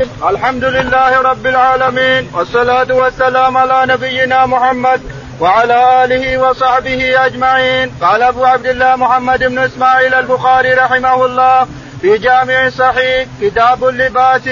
الحمد لله رب العالمين والصلاة والسلام على نبينا محمد وعلى آله وصحبه أجمعين. قال أبو عبد الله محمد بن إسماعيل البخاري رحمه الله في جامع صحيح كتاب اللباس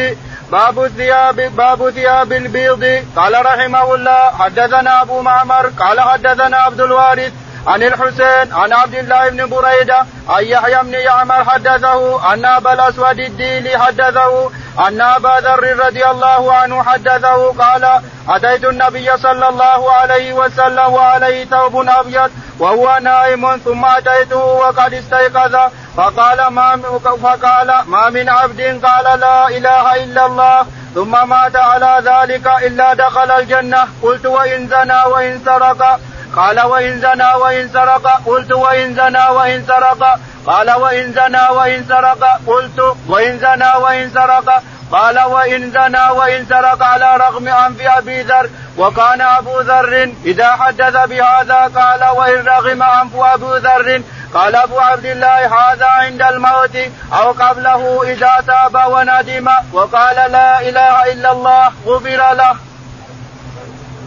باب الثياب باب ثياب البيض. قال رحمه الله حدثنا أبو معمر قال حدثنا عبد الوارث عن الحسين عن عبد الله بن بريدة عن يحيى بن يعمر حدثه ان أبا الأسود الديلي حدثه أن أبا ذر رضي الله عنه حدثه قال أتيت النبي صلى الله عليه وسلم وعليه ثوب أبيض وهو نائم ثم أتيته وقد استيقظ. فقال ما فقال ما من عبد قال لا إله إلا الله. ثم مات. على ذلك إلا دخل الجنة. قلت وإن زنى وإن سرق. قال وإن زنى وإن سرق قلت وإن زنى وإن سرق قال وإن زنى وإن سرق قلت وإن زنى وإن سرق قال وإن زنى وإن سرق على رغم أنف أبي ذر وكان أبو ذر إذا حدث بهذا قال وإن رغم أنف أبو ذر قال أبو عبد الله هذا عند الموت أو قبله إذا تاب وندم وقال لا إله إلا الله غفر له.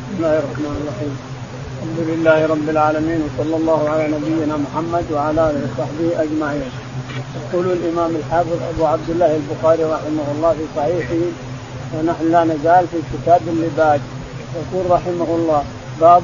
بسم الله الرحمن الرحيم الحمد لله رب العالمين وصلى الله على نبينا محمد وعلى آله وصحبه أجمعين. يقول الإمام الحافظ أبو عبد الله البخاري رحمه الله في صحيحه ونحن لا نزال في كتاب اللباس يقول رحمه الله باب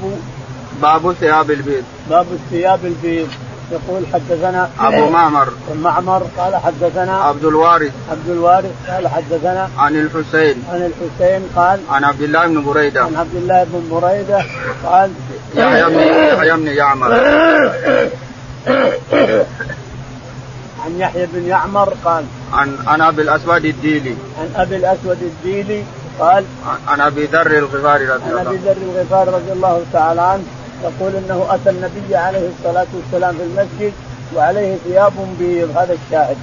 باب ثياب البيض. باب الثياب البيض يقول حدثنا أبو معمر. معمر قال حدثنا عبد الوارث. عبد الوارث قال حدثنا عن الحسين. عن الحسين قال عن عبد الله بن بريدة. عن عبد الله بن بريدة قال يحيى بن يعمر عن يحيى بن يعمر قال عن عن ابي الاسود الديلي عن ابي الاسود الديلي قال عن ابي ذر الغفاري رضي الله عن ابي ذر الغفاري رضي الله تعالى عنه يقول انه اتى النبي عليه الصلاه والسلام في المسجد وعليه ثياب بيض هذا الشاهد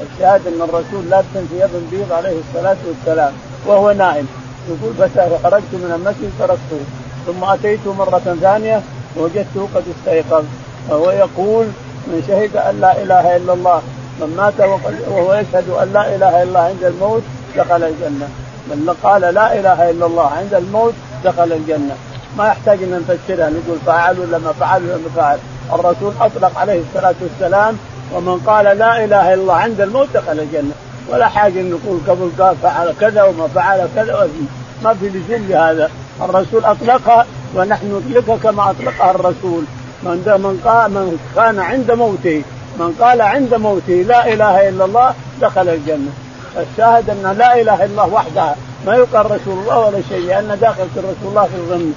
الشاهد ان الرسول لابسا ثياب بيض عليه الصلاه والسلام وهو نائم يقول فخرجت من المسجد تركته ثم اتيته مرة ثانية وجدته قد استيقظ. وهو يقول من شهد أن لا إله إلا الله من مات وهو يشهد أن لا إله إلا الله عند الموت دخل الجنة. من قال لا إله إلا الله عند الموت دخل الجنة. ما يحتاج إن نفسرها نقول فعل ولا ما فعل ولا ما فعل. الرسول أطلق عليه الصلاة والسلام ومن قال لا إله إلا الله عند الموت دخل الجنة. ولا حاجة إن نقول قبل قال فعل كذا وما فعل كذا ما في لزوم لهذا. الرسول أطلقها ونحن نطلقها كما أطلقها الرسول. من من قال من كان عند موته من قال عند موته لا إله إلا الله دخل الجنة. الشاهد أن لا إله إلا الله وحدها ما يقال رسول الله ولا شيء لأن داخل رسول الله في الضمن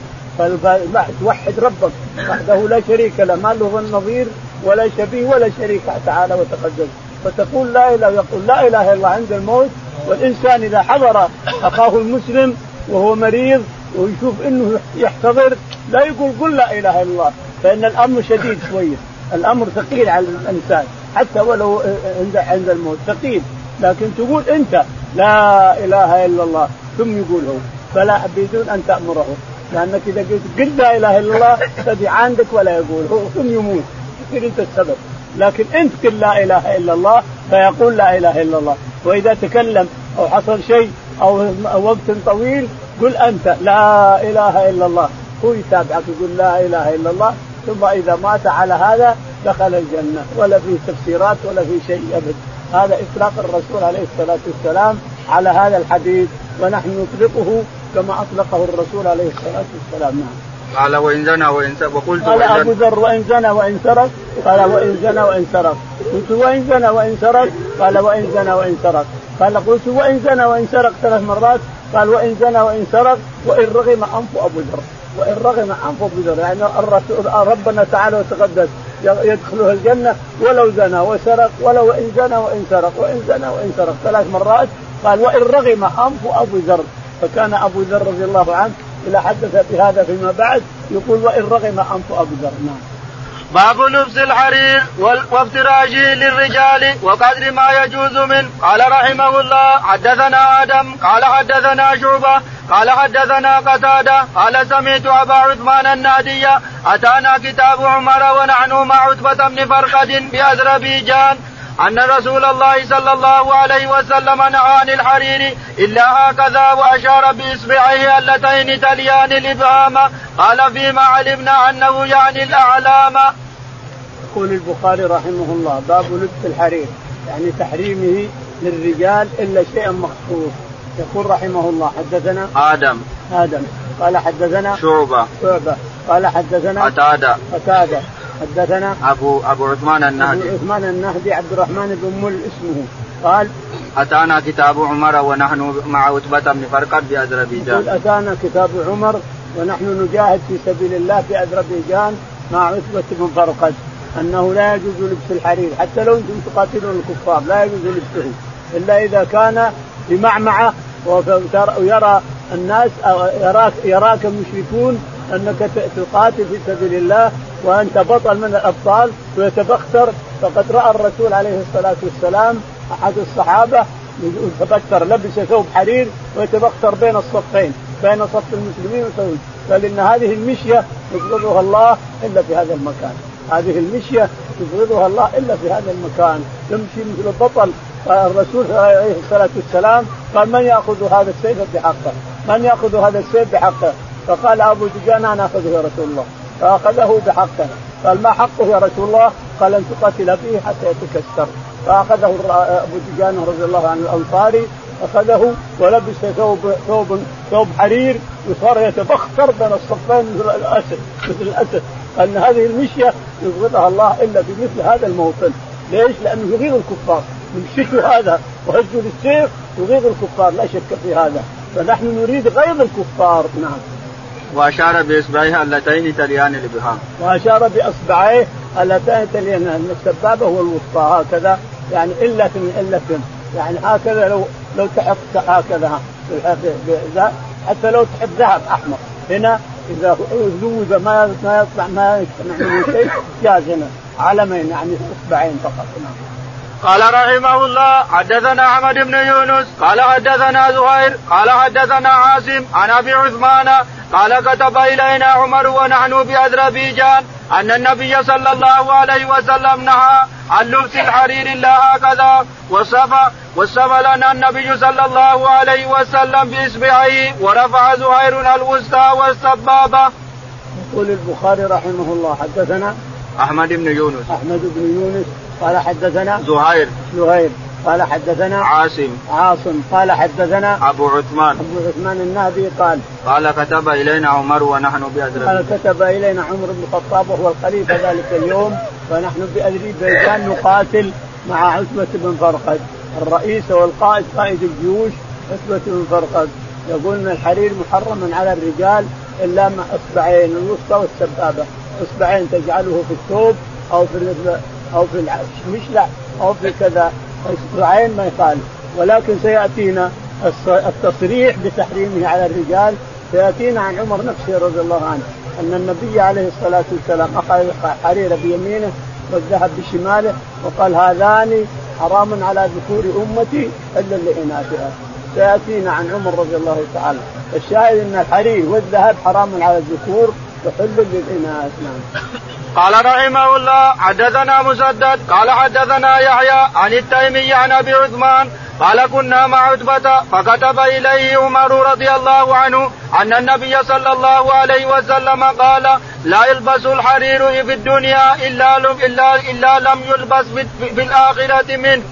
توحد ربك. وحده لا شريك له ما له نظير ولا شبيه ولا شريك تعالى وتقدم. فتقول لا اله يقول لا إله إلا الله عند الموت. والإنسان إذا حضر أخاه المسلم وهو مريض ويشوف إنه يحتضر لا يقول قل لا إله إلا الله فإن الأمر شديد شوية. الأمر ثقيل على الإنسان حتى ولو عند عند الموت. ثقيل. لكن تقول أنت لا إله إلا الله ثم يقول هو. فلا بدون أن تأمره. لأنك إذا قلت قل لا إله إلا الله تدي عندك ولا يقول هو ثم يموت. يصير أنت السبب. لكن أنت قل لا إله إلا الله فيقول لا إله إلا الله. وإذا تكلم أو حصل شيء أو وقت طويل قل أنت لا إله إلا الله. هو يتابعك يقول لا إله إلا الله ثم إذا مات على هذا دخل الجنة. ولا في تفسيرات ولا في شيء أبد. هذا إطلاق الرسول عليه الصلاة والسلام على هذا الحديث ونحن نطلقه كما أطلقه الرسول عليه الصلاة والسلام. نعم. قال وإن زنى وإن سرق وقلت قال أبو ذر وإن زنى وإن سرق قال وإن زنى وإن سرق. قلت وإن زنى وإن سرق قال وإن زنى وإن سرق. قال قلت وإن زنى وإن سرق ثلاث مرات قال وإن زنى وإن سرق وإن رغم أنف أبو ذر. وإن رغم أنف أبو ذر. يعني الرسول ربنا تعالى وتقدس. يدخله الجنة ولو زنى وسرق ولو إن زنى وإن سرق وإن زنى وإن سرق. ثلاث مرات قال وإن رغم أنف أبو ذر. فكان أبو ذر رضي الله عنه إذا حدث بهذا فيما بعد يقول وإن رغم أنف أبو ذر. نعم. باب لبس الحرير وافتراشه للرجال وقدر ما يجوز منه قال رحمه الله حدثنا آدم قال حدثنا شعبه قال حدثنا قتادة قال سمعت أبا عثمان النادي أتانا كتاب عمر ونحن مع عتبة بن فرقد باذربيجان أن رسول الله صلى الله عليه وسلم نهى عن الحرير إلا هكذا وأشار باصبعيه اللتين تليان الإبهام. قال فيما علمنا أنه يعني الأعلام. يقول البخاري رحمه الله باب لبس الحرير يعني تحريمه للرجال إلا شيئا مخصوص. يقول رحمه الله حدثنا آدم. آدم. قال حدثنا شعبة. شعبة. قال حدثنا قتادة. قتادة. حدثنا ابو أبو عثمان النهدي. أبو عثمان النهدي عبد الرحمن بن مل اسمه. قال أتانا كتاب عمر ونحن مع عتبة بن فرقد باذربيجان أتانا كتاب عمر ونحن نجاهد في سبيل الله في أذربيجان مع عتبة بن فرقد. أنه لا يجوز لبس الحرير حتى لو أنتم تقاتلون الكفار لا يجوز لبسه. إلا إذا كان بمعمعة ويرى الناس يراك يراك المشركون أنك تقاتل في سبيل الله وأنت بطل من الأبطال ويتبختر فقد رأى الرسول عليه الصلاة والسلام أحد الصحابة يتبختر لبس ثوب حرير ويتبختر بين الصفين بين صف المسلمين قال إن هذه المشية يبغضها الله إلا في هذا المكان. هذه المشية يبغضها الله إلا في هذا المكان. يمشي مثل البطل. الرسول عليه الصلاة والسلام قال من يأخذ هذا السيف بحقه؟ من يأخذ هذا السيف بحقه؟ فقال أبو دجان أنا أخذه يا رسول الله. فأخذه بحقه قال ما حقه يا رسول الله؟ قال أن تقاتل فيه حتى يتكسر. فأخذه أبو دجان رضي الله عنه الأنصاري. أخذه ولبس ثوب ثوب ثوب حرير وصار يتبختر بين الصفين مثل الأسد مثل الأسد. أن هذه المشية يبغضها الله إلا في مثل هذا الموطن. ليش؟ لأنه يغيظ الكفار. يمسكوا هذا؟ وهزوا للسيف يغيظ الكفار. لا شك في هذا. فنحن نريد غيظ الكفار. نعم. وأشار بإصبعيه اللتين تليان الابهام وأشار بإصبعيه اللتين تليان. السبابة هو الوسطى هكذا. يعني الا الا يعني هكذا لو لو تحط هكذا. حتى لو تحط ذهب أحمر. هنا إذا زوج ما ما يطلع ما يجتمع منه شيء جاز هنا علمين يعني إصبعين فقط. نعم. قال رحمه الله حدثنا أحمد بن يونس قال حدثنا زهير قال حدثنا عاصم عن أبي عثمان قال كتب إلينا عمر ونحن بأذربيجان أن النبي صلى الله عليه وسلم نهى عن لبس الحرير الا هكذا وصف وصف لنا النبي صلى الله عليه وسلم بإصبعه ورفع زهير الوسطى والسبابة. يقول البخاري رحمه الله حدثنا أحمد بن يونس أحمد بن يونس قال حدثنا زهير. زهير. قال حدثنا عاصم. عاصم. قال حدثنا أبو عثمان. أبو عثمان النهدي قال قال كتب إلينا عمر ونحن باذربيجان قال كتب إلينا عمر بن الخطاب وهو الخليفة ذلك اليوم ونحن باذربيجان نقاتل مع عتبة بن فرقد. الرئيس والقائد قائد الجيوش عتبة بن فرقد. يقول إن الحرير محرم على الرجال إلا مع إصبعين الوسطى والسبابة. إصبعين تجعله في الثوب أو في أو في المشلع أو في كذا. اصبعين ما يخالف. ولكن سيأتينا التصريح بتحريمه على الرجال. سيأتينا عن عمر نفسه رضي الله عنه. أن النبي عليه الصلاة والسلام أخذ حرير بيمينه والذهب بشماله وقال هذان حرام على ذكور أمتي إلا لاناثها سيأتينا عن عمر رضي الله تعالى. الشاهد أن الحرير والذهب حرام على الذكور وحل للاناث نعم. قال رحمه الله حدثنا مسدد قال حدثنا يحيى عن التيمي عن أبي عثمان قال كنا مع عتبة فكتب إليه عمر رضي الله عنه أن النبي صلى الله عليه وسلم قال لا يلبس الحرير في الدنيا إلا إلا إلا لم يلبس في الآخرة منه.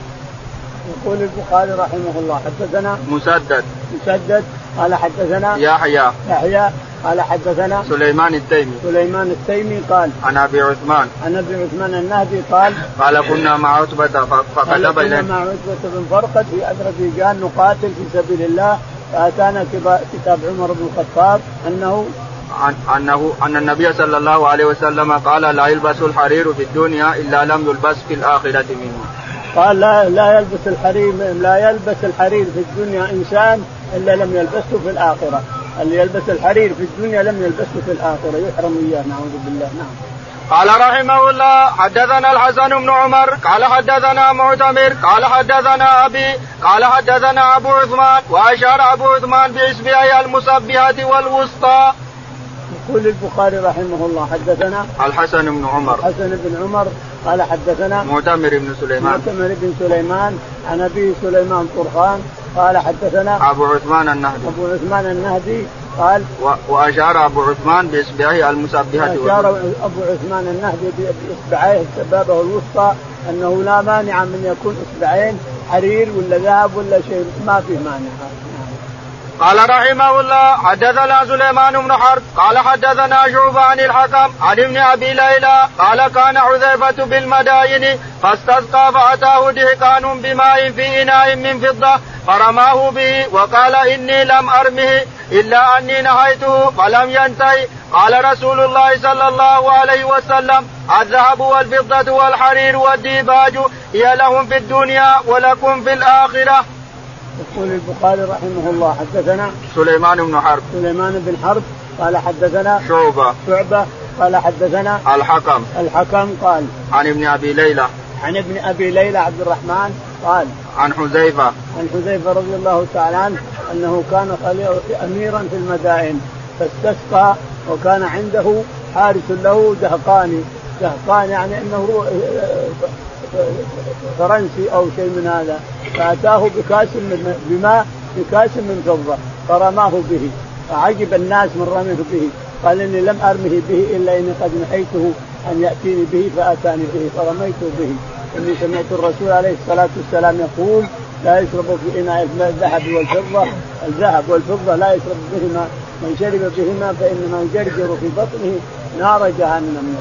يقول البخاري رحمه الله حدثنا مسدد مسدد قال حدثنا يحيى يحيى قال حدثنا سليمان التيمي. سليمان التيمي قال عن أبي عثمان. عن أبي عثمان النهدي قال قال كنا مع عتبة فكتب الينا مع عتبة بن فرقد في أذربيجان نقاتل في سبيل الله فأتانا كتاب عمر بن الخطاب أنه عن انه أن النبي صلى الله عليه وسلم قال لا يلبس الحرير في الدنيا إلا لم يلبس في الآخرة منه. قال لا لا يلبس الحرير لا يلبس الحرير في الدنيا إنسان إلا لم يلبسه في الآخرة، اللي يلبس الحرير في الدنيا لم يلبسه في الآخرة يحرم إياه نعوذ بالله نعم. قال رحمه الله حدثنا الحسن بن عمر قال حدثنا معتمر قال حدثنا أبي قال حدثنا أبو عثمان وأشار أبو عثمان باصبعه المسبحة والوسطى. يقول البخاري رحمه الله حدثنا الحسن بن عمر الحسن بن عمر قال حدثنا معتمر بن سليمان معتمر بن سليمان عن أبي سليمان طرخان قال حدثنا أبو عثمان النهدي. أبو عثمان النهدي قال و... وأشار أبو عثمان بإصبعه المسبحة أشار أبو عثمان النهدي بإصبعيه السبابة الوسطى أنه لا مانع من يكون إصبعين حرير ولا ذهب ولا شيء ما في مانع. قال رحمه الله حدثنا سليمان بن حرب قال حدثنا شعبة عن الحكم عن ابن أبي ليلى قال كان حذيفة بالمداين فاستسقى فأتاه دهقان بماء في إناء من فضة فرماه به وقال إني لم أرمه إلا أني نهيته فلم ينتهي. قال رسول الله صلى الله عليه وسلم الذهب والفضة والحرير والديباج هي لهم في الدنيا ولكم في الآخرة. يقول البخاري رحمه الله حدثنا سليمان بن حرب. سليمان بن حرب قال حدثنا شعبة. شعبة قال حدثنا الحكم. الحكم قال عن ابن أبي ليلى. عن ابن أبي ليلى عبد الرحمن قال عن حذيفة. عن حذيفة رضي الله تعالى عنه أنه كان أميرا في المدائن فاستسقى وكان عنده حارس له دهقاني دهقان يعني أنه فرنسي أو شيء من هذا. فأتاه بكاس من بماء بكاس من فضة فرماه به. فعجب الناس من رميه به. قال إني لم أرمه به إلا إني قد نهيته أن يأتيني به فأتاني به فرميته به. إني سمعت الرسول عليه الصلاة والسلام يقول لا يشرب في إناء الذهب والفضة. الذهب والفضة لا يشرب بهما من شرب بهما فإنما يجرجر في بطنه نار جهنم.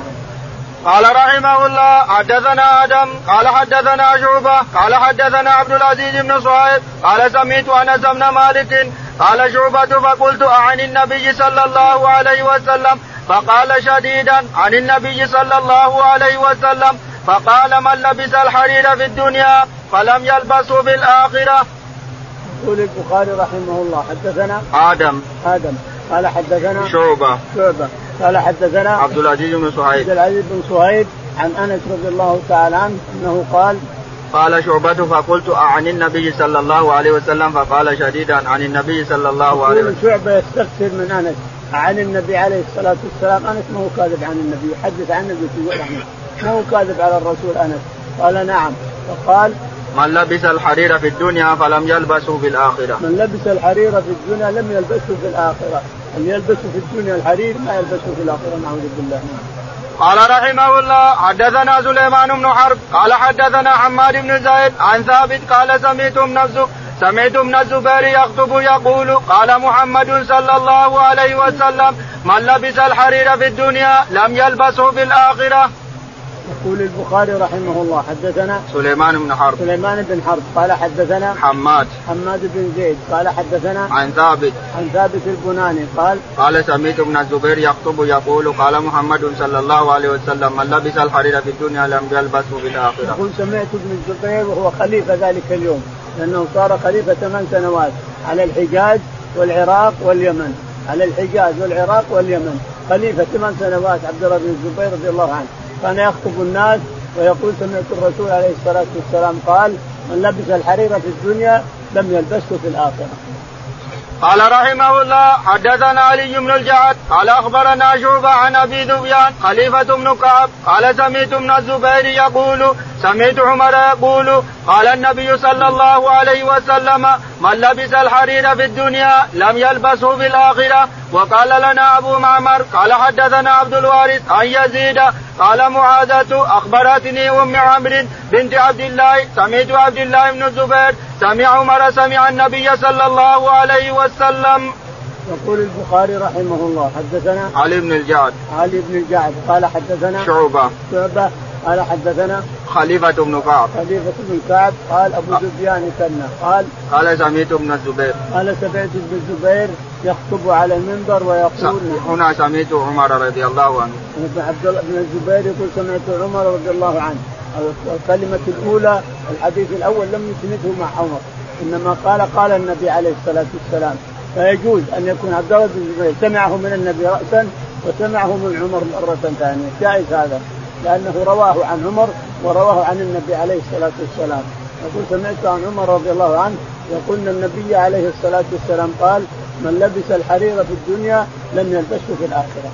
قال رحمه الله حدثنا آدم قال حدثنا شعبة قال حدثنا عبد العزيز بن صهيب قال سمعت أنس بن مالك قال شعبة فقلت عن النبي صلى الله عليه وسلم؟ فقال شديدا عن النبي صلى الله عليه وسلم فقال من لبس الحرير في الدنيا فلم يلبسه في الآخرة. يقول البخاري رحمه الله حدثنا آدم. آدم قال حدثنا شعبة. شعبة. قال حدثنا عبد العزيز بن صهيب عبد العزيز بن صهيب عن أنس رضي الله تعالى عنه أنه قال قال شعبة فقلت عن النبي صلى الله عليه وسلم فقال شديدا عن النبي صلى الله عليه وسلم. شعبة يستفسر من أنس. عن النبي عليه الصلاة والسلام. أنس ما هو كاذب عن النبي يحدث عن النبي ما هو كاذب على الرسول أنس؟ قال نعم. فقال من لبس الحرير في الدنيا فلم يلبسه في الآخرة. من لبس الحرير في الدنيا لم يلبسه في الآخرة. أن يلبسه في الدنيا الحرير ما يلبسه في الآخرة نعوذ بالله. قال رحمه الله حدثنا سليمان بن حرب قال حدثنا حماد بن زيد عن ثابت قال سمعت ابن سمعت ابن الزبير يخطب يقول قال محمد صلى الله عليه وسلم من لبس الحرير في الدنيا لم يلبسه في الآخرة. يقول البخاري رحمه الله حدثنا سليمان بن حرب. سليمان بن حرب. قال حدثنا حماد. حماد بن زيد. قال حدثنا عن ثابت. عن ثابت البناني. قال قال سمعت ابن الزبير يخطب يقول قال محمد صلى الله عليه وسلم من لبس الحرير في الدنيا لم يلبسه في الآخرة. يقول سمعت ابن الزبير وهو خليفة ذلك اليوم لأنه صار خليفة ثمان سنوات على الحجاز والعراق واليمن. على الحجاز والعراق واليمن. خليفة ثمان سنوات عبد الله بن الزبير رضي الله عنه. كان يخطب الناس ويقول سمعت الرسول عليه الصلاة والسلام قال من لبس الحرير في الدنيا لم يلبسه في الآخرة. قال رحمه الله حدثنا علي بن الجعد قال أخبرنا شوبه عن أبي ذبيان خليفة بن كعب قال سمعت ابن الزبير يقول سمعت عمر يقول قال النبي صلى الله عليه وسلم من لبس الحرير في الدنيا لم يلبسه في الآخرة. وقال لنا أبو معمر قال حدثنا عبد الوارث عن يزيد قال معاذة أخبرتني أم عمرو بنت عبد الله سمعت عبد الله بن الزبير سمع عمر سمع النبي صلى الله عليه وسلم. يقول البخاري رحمه الله حدثنا علي بن الجعد. علي بن الجعد قال حدثنا شعبة. شعبة قال حدثنا خليفة بن كعب. خليفة بن كعب قال أبو سفيان كنا قال قال سمعت ابن الزبير. قال سمعت ابن الزبير يخطب على المنبر ويقول هنا سمعت عمر رضي الله عنه. ابن عبد الله بن الزبير يقول سمعت عمر رضي الله عنه. الكلمة الأولى الحديث الأول لم يسنده مع عمر. إنما قال قال النبي عليه الصلاة والسلام. فيجوز أن يكون عبد الله بن الزبير سمعه من النبي رأسا وسمعه من عمر مرة ثانية. جائز هذا. لأنه رواه عن عمر ورواه عن النبي عليه الصلاة والسلام. يقول سمعت عن عمر رضي الله عنه يقول النبي عليه الصلاة والسلام قال من لبس الحرير في الدنيا لم يلبسه في الآخرة.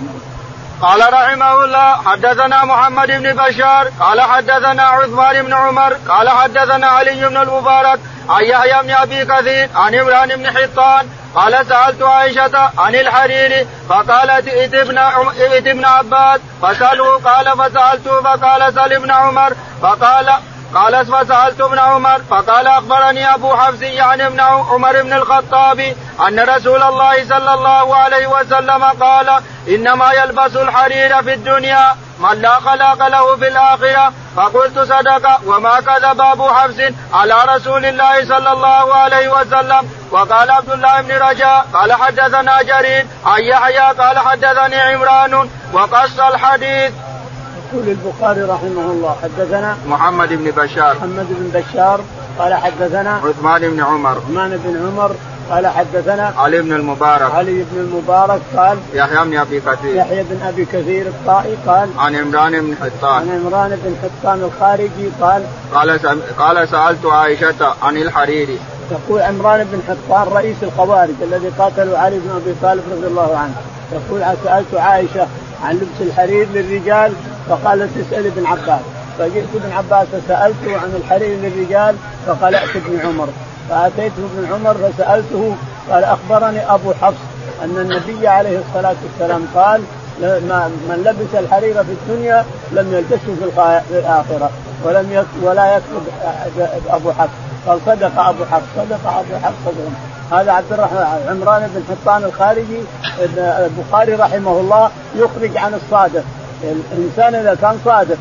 قال رحمه الله حدثنا محمد بن بشار قال حدثنا عثمان بن عمر قال حدثنا علي بن المبارك عن يحيى بن أبي كثير عن عمران بن حطان قال سألت عائشة عن الحرير فقالت ائت ابن ائت ابن عباس فساله قال فسالته فقال سل ابن عمر فقال قال فسالت ابن عمر فقال أخبرني أبو حفص يعني ابن عمر بن الخطاب أن رسول الله صلى الله عليه وسلم قال إنما يلبس الحرير في الدنيا من لا خلاق له في الآخرة. فقلت صدق. وما كذب أبو حفص على رسول الله صلى الله عليه وسلم. وقال عبد الله بن رجاء قال حدثنا جرير عن يحيى قال حدثني عمران وقص الحديث يقول البخاري رحمه الله حدثنا محمد بن بشار. محمد بن بشار قال حدثنا عثمان بن عمر. عثمان بن عمر قال حدثنا علي بن المبارك. علي بن المبارك قال يحيى بن أبي كثير. يحيى بن أبي كثير الطائي قال عن عمران بن حطان. عن عمران بن حطان الخارجي قال قال قال سألت عائشة عن الحريري. يقول عمران بن حطان رئيس الخوارج الذي قاتلوا علي بن أبي طالب رضي الله عنه. يقول سألت عائشة عن لبس الحرير للرجال فقالت اسال ابن عباس. فجئت ابن عباس فسألته عن الحرير للرجال فقال ائت ابن عمر. فأتيت ابن عمر فسألته قال أخبرني أبو حفص أن النبي عليه الصلاة والسلام قال من لبس الحرير في الدنيا لم يلبسه في الآخرة ولم ولا يكتب أبو حفص. قال صدق أبو حفص صدق أبو حفص. هذا عبد الرحمن عمران بن حطان الخارجي البخاري رحمه الله يخرج عن الصادق. الإنسان إذا كان صادق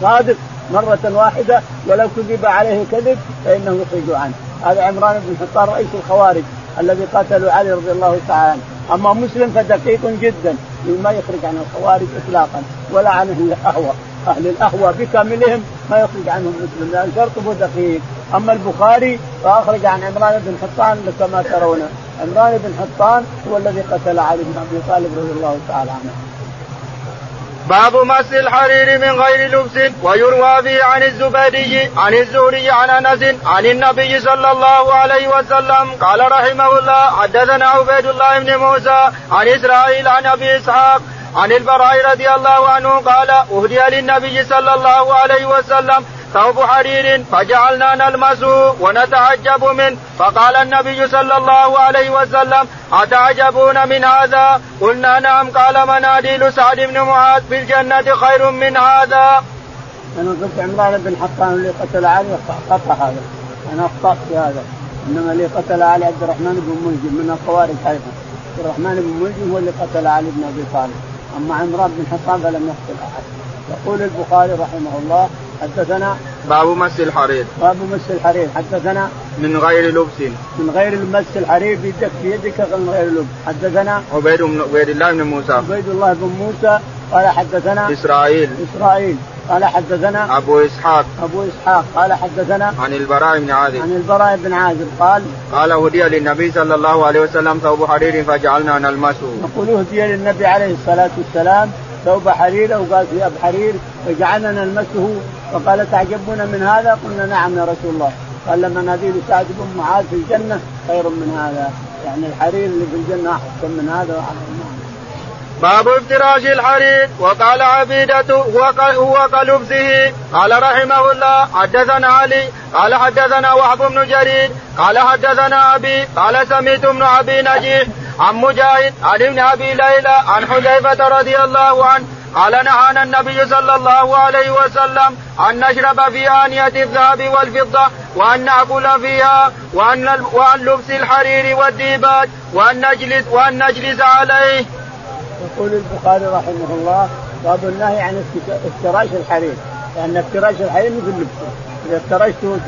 صادق مرة واحدة ولو كذب عليه كذب فإنه يخرج عنه. هذا عمران بن حطان رئيس الخوارج الذي قتلوا علي رضي الله تعالى عنه. أما مسلم فدقيق جدا ما يخرج عن الخوارج اطلاقا ولا عن أهل الأهوى. أهل الأهوى بكاملهم ما يخرج عنهم مسلم لأن شرطه دقيق. أما البخاري فأخرج عن عمران بن حطان كما ترون. عمران بن حطان هو الذي قتل علي بن أبي طالب رضي الله تعالى عنه. باب مس الحرير من غير لبس ويروى به عن الزبيدي عن الزهري عن أنس عن النبي صلى الله عليه وسلم. قال رحمه الله حدثنا عبيد الله بن موسى عن إسرائيل عن أبي إسحاق عن البراء رضي الله عنه قال أهدي للنبي صلى الله عليه وسلم ثوب حرير فجعلنا نلمسه ونتعجب منه فقال النبي صلى الله عليه وسلم أتعجبون من هذا؟ قلنا نعم. قال مناديل سعد بن معاذ في الجنة خير من هذا. أنا قلت عمران بن حطان اللي قتل علي خطأ هذا. أنا أخطأت في هذا. إنما اللي قتل علي عبد الرحمن بن ملجم من الخوارج أيضا. عبد الرحمن بن ملجم هو اللي قتل علي بن أبي طالب. أما عمران بن حطان فلم يقتل أحد. يقول البخاري رحمه الله حدثنا باب مس الحرير. باب مس الحرير. حدثنا من غير لبس. من غير مس الحرير بيدك بيدك من غير لبس. حدثنا عبيد بن عبيد الله بن موسى. عبيد الله بن موسى. قال حدثنا إسرائيل. إسرائيل. قال حدثنا أبو إسحاق. أبو إسحاق. قال حدثنا عن البراء بن عازب. عن البراء بن عازب. قال قال هدي للنبي صلى الله عليه وسلم ثوب حرير فجعلنا نلمسه. يقول هدي للنبي عليه الصلاة والسلام ثوب حرير أو قال ثياب حرير فجعلنا نلمسه. فقال تعجبون من هذا؟ قلنا نعم يا رسول الله. قال لما ناديل سعد بن معاذ في الجنة خير من هذا. يعني الحرير اللي في الجنة أحسن من هذا واحسن من هذا باب افتراش الحرير. وقال عبيدة هو كلبسه قال رحمه الله حدثنا علي. قال حدثنا وهب بن جرير. قال حدثنا أبي. قال سميت ابن أبي نجيح. عن مجاهد عن ابن أبي ليلى عن حذيفة رضي الله عنه قال نهانا النبي صلى الله عليه وسلم أن نشرب في آنية الذهب والفضة وأن نأكل فيها وأن وأن لبس الحرير والديباج وأن نجلس وأن نجلس عليه. يقول البخاري رحمه الله باب النهي عن افتراش الحرير لأن افتراش الحرير مثل لبسه إذا افترشته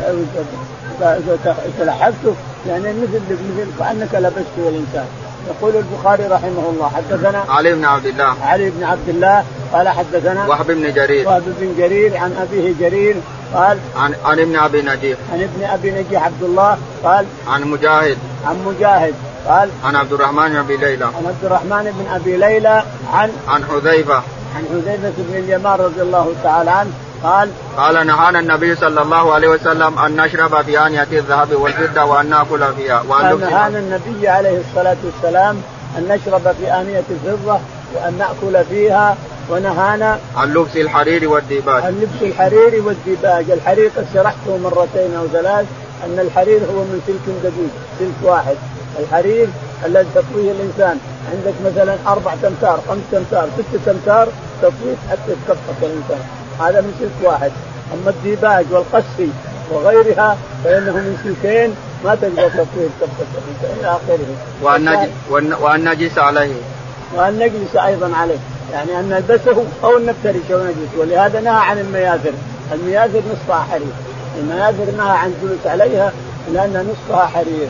تلحفته يعني مثل مثل كأنك لبسته الإنسان يقول البخاري رحمه الله حدثنا علي بن عبد الله. علي بن عبد الله قال حدثنا وهب بن جرير. وهب بن جرير عن أبيه جرير قال عن عن ابن أبي نجيح. عن ابن أبي نجيح عبد الله قال عن مجاهد. عن مجاهد قال عن عبد الرحمن بن أبي ليلى. عن عبد الرحمن بن أبي ليلى عن عن حذيفة. عن حذيفة بن اليمان رضي الله تعالى عنه قال قال نهانا النبي صلى الله عليه وسلم أن نشرب في آنية الذهب والفضة وأن نأكل فيها وأن نهانا النبي عليه الصلاة والسلام أن نشرب في آنية الفضة وأن نأكل فيها ونهانا عن لبس الحرير والديباج. عن لبس الحرير والديباج، الحرير قد شرحته مرتين أو ثلاث أن الحرير هو من سلك دقيق، سلك واحد، الحرير الذي تطويه الإنسان، عندك مثلا أربع امتار، خمس امتار، ست امتار تطويه حتى يتكفك الإنسان، هذا من سلك واحد، أما الديباج والقسي وغيرها فانه من سلكين ما تقدر الانسان إلى آخره. وأن نجس عليه. وأن نجلس أيضا عليه. يعني أن نلبسه أو نفترشه ونجلس ولهذا نهى عن المياثر. المياثر نصفها حرير. المياثر نهى عن الجلوس عليها لأن نصفها حرير.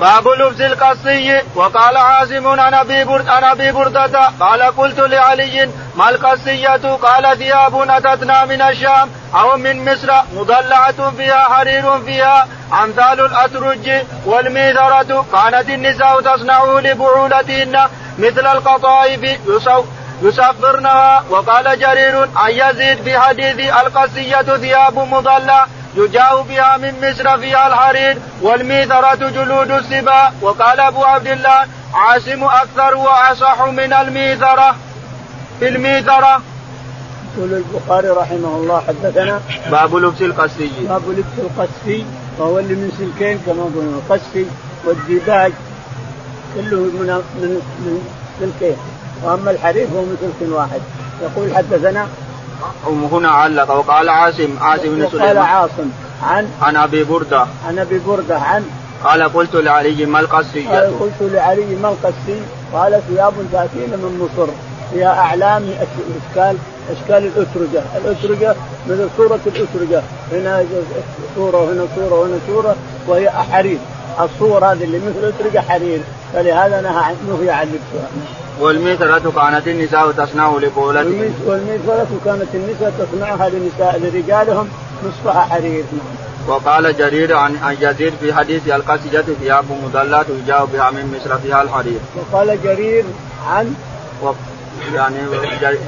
باب لبس القصي. وقال عازم عن أبي برد عن أبي بردة. قال قلت لعلي ما القصية؟ قال ثياب أتتنا من الشام أو من مصر مضلعة فيها حرير فيها أمثال الأترج والميذرة. كانت النساء تصنع لبعولتهن مثل القطائف يسفرنها وقال جرير عن يزيد في حديث القسية ثياب مضلة يجاء بها من مصر فيها الحرير والميثرة جلود السباع وقال أبو عبد الله عاصم أكثر وأصح من الميثرة. في الميثرة. يقول البخاري رحمه الله حدثنا باب لبس القسي باب لبس القسي وهو اللي من سلكين كما قلنا القسي والديباج كله من من من سلكين. وأما الحريف هو من سلك واحد. يقول حدثنا هنا علق وقال عاصم عاصم بن سليمان. قال عاصم عن؟ عن أبي بردة. عن أبي بردة عن؟ قال قلت لعلي ما القسي قال قلت لعلي ما القسي قال ثياب تاتينا من مصر. فيها أعلام إشكال إشكال الأترجة، الأترجة مثل صوره الأترجة، هنا صوره وهنا صوره وهنا صوره وهي حرير، الصور هذه اللي مثل الأترجة حرير، فلهذا نهى نهي عن لبسها. والميثرة كانت النساء تصنع لبولتهم والميثرة كانت النساء تصنعها لنساء لرجالهم نصفها حرير. وقال جرير عن يزيد في حديث القاسية ثياب مضلات يجاء بها من مصر فيها الحرير. وقال جرير عن و يعني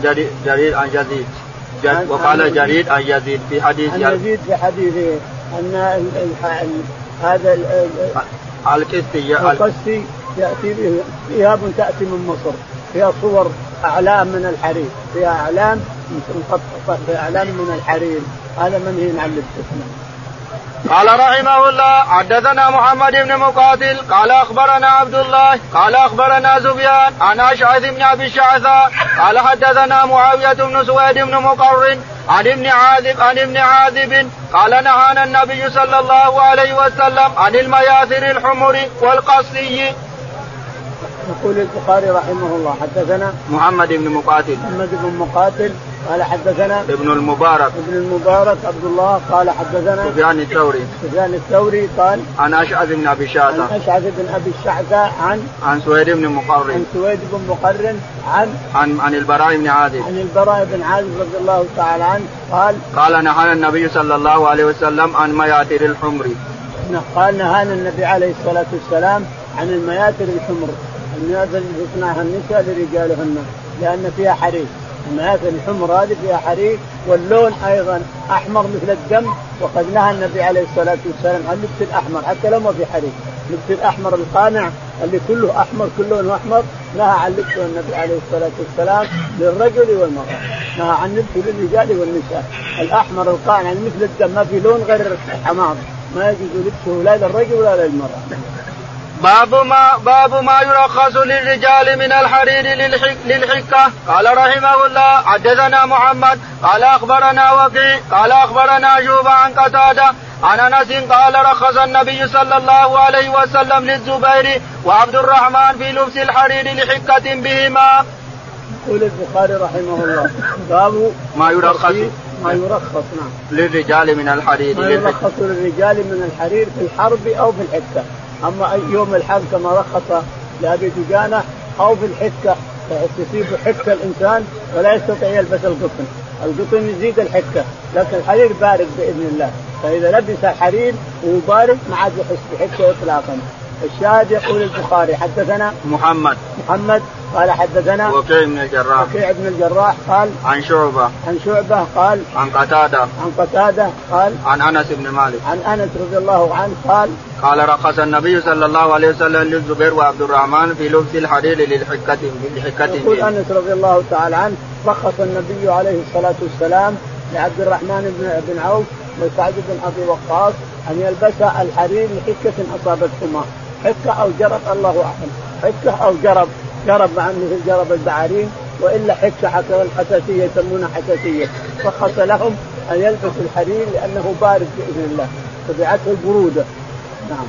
جرير, جرير عن يزيد جد وقال جرير عن يزيد في حديث عن يزيد في حديثه أن هذا القسي القسي ياتي به ثياب تأتي من مصر فيها صور أعلام من الحرير فيها أعلام فيها أعلام من الحرير. هذا منهي عن الاستثناء قال رحمه الله حدثنا محمد بن مقاتل قال أخبرنا عبد الله قال أخبرنا سفيان عن أشعث بن أبي الشعثاء قال حدثنا معاوية بن سويد بن مقرن عن ابن عاذب عن ابن عاذب قال نهانا النبي صلى الله عليه وسلم عن المياثر الحمر والقصي. يقول البخاري رحمه الله حدثنا محمد بن مقاتل. محمد بن مقاتل قال حدثنا ابن المبارك. ابن المبارك عبد الله قال حدثنا سفيان الثوري. سفيان الثوري قال عن أشعث بن أبي شعثة. عن أشعث بن أبي الشعثاء عن عن سويد بن مقرن. عن سويد بن مقرن عن عن عن البراء بن عازب. عن البراء بن عازب رضي الله تعالى عنه قال قال نهانا النبي صلى الله عليه وسلم عن مياتر الحمر. قال نهانا النبي عليه الصلاة والسلام عن المياتر الحمر. اللي تصنعها النساء لرجالهن لأن فيها حرير. المياتر الحمر هذه فيها حرير واللون أيضا أحمر مثل الدم وقد نهى النبي عليه الصلاة والسلام عن لبس الأحمر حتى لو ما في حرير. لبس الأحمر القانع اللي كله أحمر كل لونه أحمر نهى عن لبسه النبي عليه الصلاة والسلام للرجل والمرأة. نهى عن لبسه للرجال والنساء. الأحمر القانع مثل الدم ما في لون غير الحمار. ما يجوز لبسه لا للرجل ولا للمرأة. باب ما باب ما يرخص للرجال من الحرير للحكة. قال رحمه الله حدثنا محمد قال أخبرنا وكيع قال أخبرنا جوبا عن قتادة عن أنس قال رخص النبي صلى الله عليه وسلم للزبير وعبد الرحمن في لبس الحرير لحكة بهما. يقول البخاري رحمه الله باب ما يرخص ما يرخص نعم. للرجال من الحرير ما يرخص للرجال من الحرير في الحرب أو في الحكة. أما يوم الحرب كما رخص لأبي دجانه أو في الحكه تصيب حكه الإنسان ولا يستطيع يلبس القطن، القطن يزيد الحكه، لكن الحرير بارد بإذن الله، فإذا لبس الحرير وهو بارد ما عاد يحس بحكه اطلاقا، الشاهد يقول البخاري حدثنا محمد. محمد قال حدثنا وكيع بن الجراح. وكيع بن الجراح قال عن شعبة. عن شعبة قال عن قتادة. عن قتادة قال عن أنس بن مالك. عن أنس رضي الله عنه قال قال رخص النبي صلى الله عليه وسلم للزبير وعبد الرحمن في لبس الحرير للحكة للحكة يقول أنس رضي الله تعالى عنه رخص النبي عليه الصلاة والسلام لعبد الرحمن بن بن عوف وسعد بن أبي وقاص أن يلبس الحرير لحكة أصابتهما. حكة أو جرب الله أعلم. حكة أو جرب. جرب مع مثل جرب البعارين وإلا حكة حتى الحساسيه يسمونها حساسية. رخص لهم أن يلبسوا الحرير لأنه بارد بإذن الله. طبيعته البروده نعم.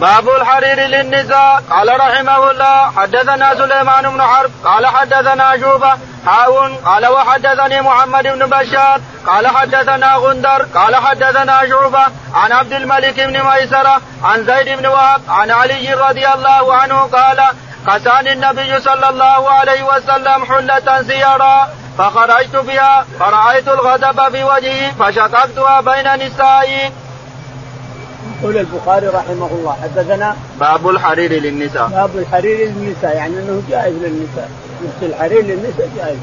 باب الحرير للنساء. قال رحمه الله حدثنا سليمان بن حرب. قال حدثنا شوبة. حاون قال وحدثني محمد بن بشار. قال حدثنا غندر. قال حدثنا شعبه عن عبد الملك بن ميسرة. عن زيد بن وهب. عن علي رضي الله عنه قال قساني النبي صلى الله عليه وسلم حلة سيارا فخرجت بها فرأيت الغضب في وجهي فشققتها بين نسائي. يقول البخاري رحمه الله حدثنا باب الحرير للنساء. باب الحرير للنساء يعني إنه جائز للنساء لبس الحرير للنساء جائز.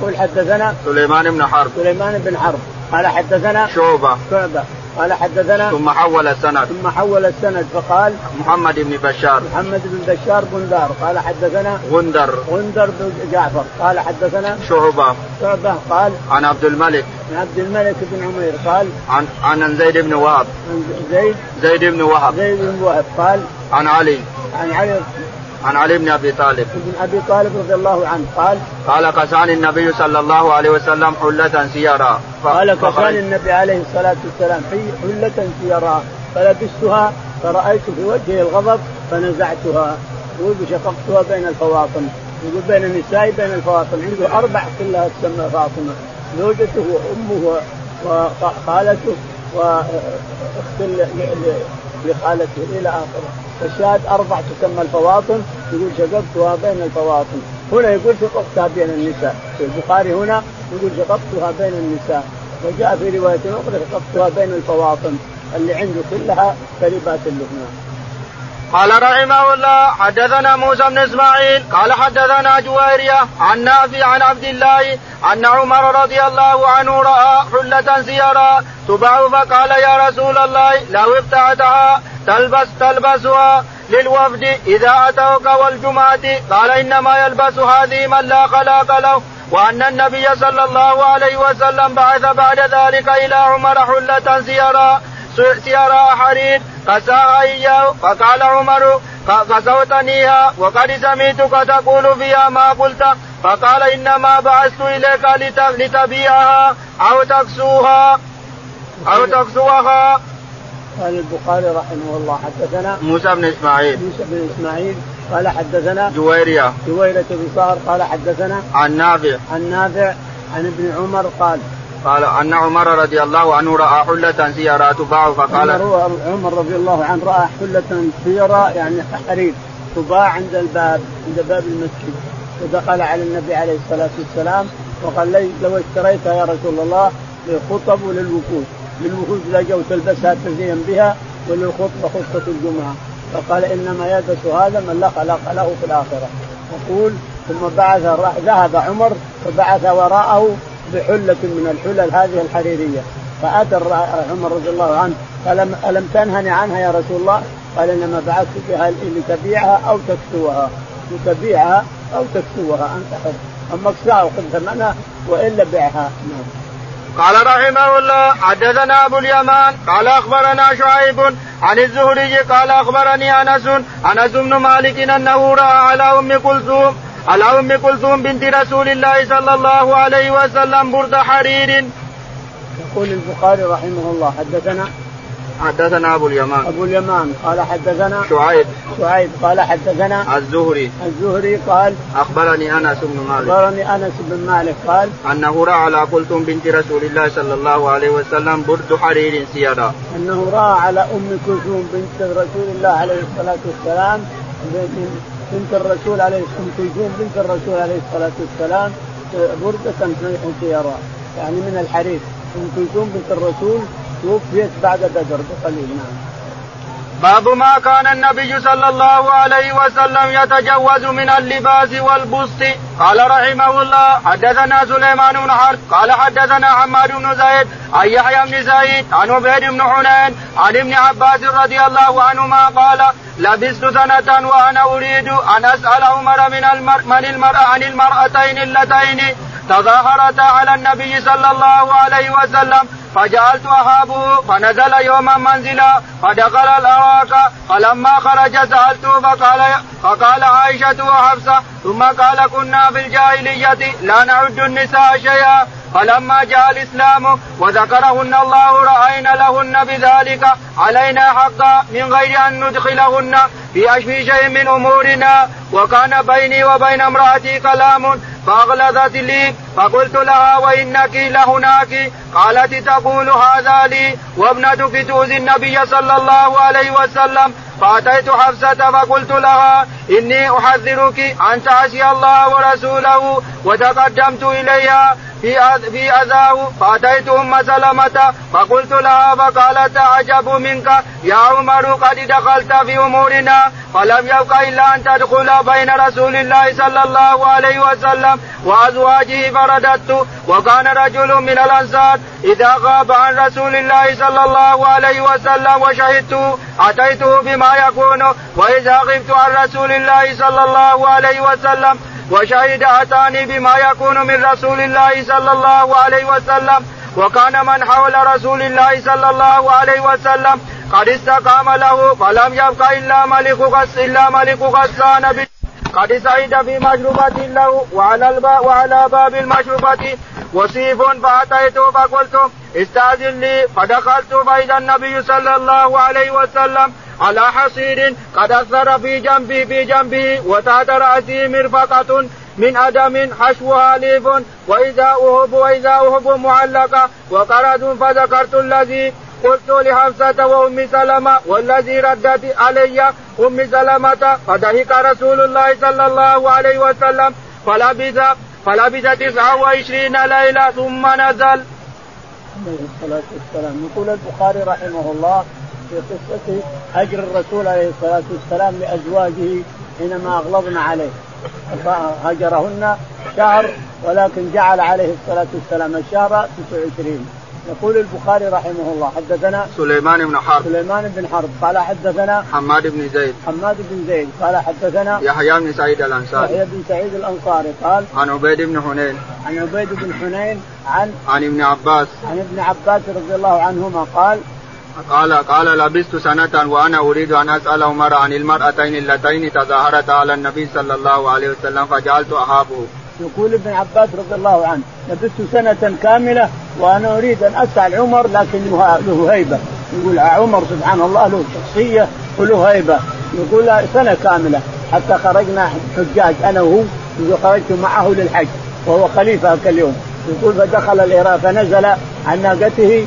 يقول حدثنا سليمان بن حرب. سليمان بن حرب قال حدثنا شعبة. شعبة. قال حدثنا ثم حول السند. ثم حول السند فقال محمد بن بشار. محمد بن بشار بندار. قال حدثنا غندر. غندر بن جعفر. قال حدثنا شعبة. شعبة. قال عن عبد الملك. عن عبد الملك بن عمير. قال عن عن زيد بن وهب. عن زيد زيد بن وهب. زيد بن وهب. قال عن علي. عن علي. عن علي بن أبي طالب. بن أبي طالب رضي الله عنه قال قال كساني النبي صلى الله عليه وسلم حلة سيارا ف- قال فخرج- النبي عليه الصلاة والسلام في حلة سيراء فلبستها فرأيت في وجهي الغضب فنزعتها. يقول شققتها بين الفواطم. يقول بين النساء بين الفواطم. عنده أربع كلها تسمى فاطمة. زوجته وأمه وخالته واخت لخالته إلى آخره. الشاهد أربع تسمى الفواطم يقول شققتها بين الفواطم. هنا يقول شققتها بين النساء. في البخاري هنا يقول شققتها بين النساء. وجاء في رواية أخرى شققتها بين الفواطم. اللي عنده كلها كلمات اللبنان قال رحمه الله حدثنا موسى بن إسماعيل قال حدثنا جويرية عن نافع عن عبد الله أن عمر رضي الله عنه رأى حلة سيارا تباع فقال يا رسول الله لو ابتعتها تلبس تلبسها للوفد إذا أتوك والجمعة قال إنما يلبس هذه من لا خلاق له وأن النبي صلى الله عليه وسلم بعث بعد ذلك إلى عمر حلة سيارا سيارا حرير قساها اياه فقال عمر قسوتنيها وقد سمعتك تقول فيها ما قلت فقال انما بعثت اليك لت- لتبيعها أو تكسوها أو تكسوها قال البخاري رحمه الله حدثنا موسى بن إسماعيل. موسى بن إسماعيل قال حدثنا جويرية. جويرة بن صهر قال حدثنا عن نافع. عن نافع عن ابن عمر قال قال أن عمر رضي الله عنه رأى حلة سيارا تباع فقال عمر عمر رضي الله عنه رأى حلة سيرة يعني حرير تباع عند الباب عند باب المسجد. ودخل على النبي عليه الصلاة والسلام وقال لي لو اشتريتها يا رسول الله للخطب وللوفود للوفود لا جو تلبسها تزين بها وللخطبة خطبة الجمعة. فقال إنما يلبس هذا من لا خلاق له في الآخرة. يقول ثم بعث ذهب عمر فبعث وراءه بحلة من الحلل هذه الحريرية. فأتى عمر رضي الله عنه قال ألم- تنهني عنها يا رسول الله؟ قال إنما بعثت بها لتبيعها أو تكسوها. لتبيعها أو تكسوها أنت حر. أما اكساها وخذ ثمنها وإلا بيعها نعم. قال رحمه الله حدثنا أبو اليمان قال أخبرنا شعيب عن الزهري قال أخبرني أنس أنس بن مالك انه راى على أم كلثوم على ام كلثوم بنت رسول الله صلى الله عليه وسلم برد حرير. يقول البخاري رحمه الله حدثنا؟ حدثنا أبو اليمان. أبو اليمان قال حدثنا؟ شعيب. شعيب قال حدثنا؟ الزهري. الزهري قال؟ أخبرني أنس بن مالك. أخبرني أنس بن مالك قال؟ أنه رأى على كلثوم بنت رسول الله صلى الله عليه وسلم برد حرير سيارا أنه رأى على أم كلثوم بنت رسول الله عليه الصلاة والسلام بنت الرسول عليه ام كلثوم بنت الرسول عليه الصلاة والسلام بردة سيارة يعني من الحرير ام كلثوم بنت الرسول توفيت بعد بدر بقليل نعم. باب ما كان النبي صلى الله عليه وسلم يتجوز من اللباس والبسط. قال رحمه الله حدثنا سليمان بن حرب قال حدثنا حماد بن زيد عن يحيى بن سعيد عن عبيد بن حنين عن ابن عباس رضي الله عنهما قال لبست سنة وأنا أريد أن أسأل عمر من المر من المرأة عن المرأتين اللتين تظاهرتا على النبي صلى الله عليه وسلم فجعلت اهابه فنزل يوما منزلا فدخل الأراك فلما خرج سألته فقال فقال عائشة وحفصة ثم قال كنا في الجاهلية لا نعد النساء شيئا. فلما جاء الإسلام وذكرهن الله رأينا لهن بذلك علينا حقا من غير أن ندخلهن في اشفي شيء من أمورنا. وكان بيني وبين امرأتي كلام فأغلظت لي فقلت لها وإنك لهناك؟ قالت تقول هذا لي وابنتك تؤذي النبي صلى الله عليه وسلم. فأتيت حفصة فقلت لها إني أحذرك أن تعصي الله ورسوله وتقدمت إليها. في في أذاه فاتيت ام سلمه فقلت لها فقالت أعجب منك. يا عمر قد دخلت في أمورنا فلم يبق إلا أن تدخل بين رسول الله صلى الله عليه وسلم وأزواجه فرددت. وكان رجل من الأنصار إذا غاب عن رسول الله صلى الله عليه وسلم وشهدته أتيته بما يكون وإذا غبت عن رسول الله صلى الله عليه وسلم وشهد اتاني بما يكون من رسول الله صلى الله عليه وسلم. وكان من حول رسول الله صلى الله عليه وسلم. قد استقام له فلم يبق إلا ملك غس إلا ملك غسان قد سعد في مشروبة له. وعلى الباب وعلى باب المشروبة. وصيف فأتيته فقلت استأذن لي فدخلت فإذا النبي صلى الله عليه وسلم. على حصير قد أثر في جنبي في جنبه وتحت رأسه مرفقة من أدم حشوها ليف وإذا أهب وإذا أهب معلقة وقرد فذكرت الذي قلت لحفصة وأم سلمة والذي ردت علي أم سلمة فضحك رسول الله صلى الله عليه وسلم فلبث فلبث تسعة وعشرين ليلة ثم نزل. عليه الصلاة والسلام يقول البخاري رحمه الله في قصة هجر الرسول عليه الصلاة والسلام لأزواجه حينما أغلظن عليه. هجرهن شهر ولكن جعل عليه الصلاة والسلام الشهر 29 يقول البخاري رحمه الله حدثنا سليمان بن حرب. سليمان بن حرب. قال حدثنا حماد بن زيد. حماد بن زيد. قال حدثنا يحيى بن سعيد الأنصاري. يحيى بن سعيد الأنصاري. قال عن عبيد بن حنين. عن عبيد بن حنين عن عن ابن عباس. عن ابن عباس رضي الله عنهما قال قال قال لبست سنة وأنا أريد أن أسأل عمر عن المرأتين اللتين تظاهرتا على النبي صلى الله عليه وسلم فجعلت أهابه يقول ابن عباس رضي الله عنه لبثت سنة كاملة وأنا أريد أن أسأل عمر لكن له هيبة. يقول عمر سبحان الله له شخصية وله هيبة. يقول سنة كاملة. حتى خرجنا حجاج أنا وهو خرجت معه للحج وهو خليفة ذاك اليوم. يقول فدخل العراق فنزل عن ناقته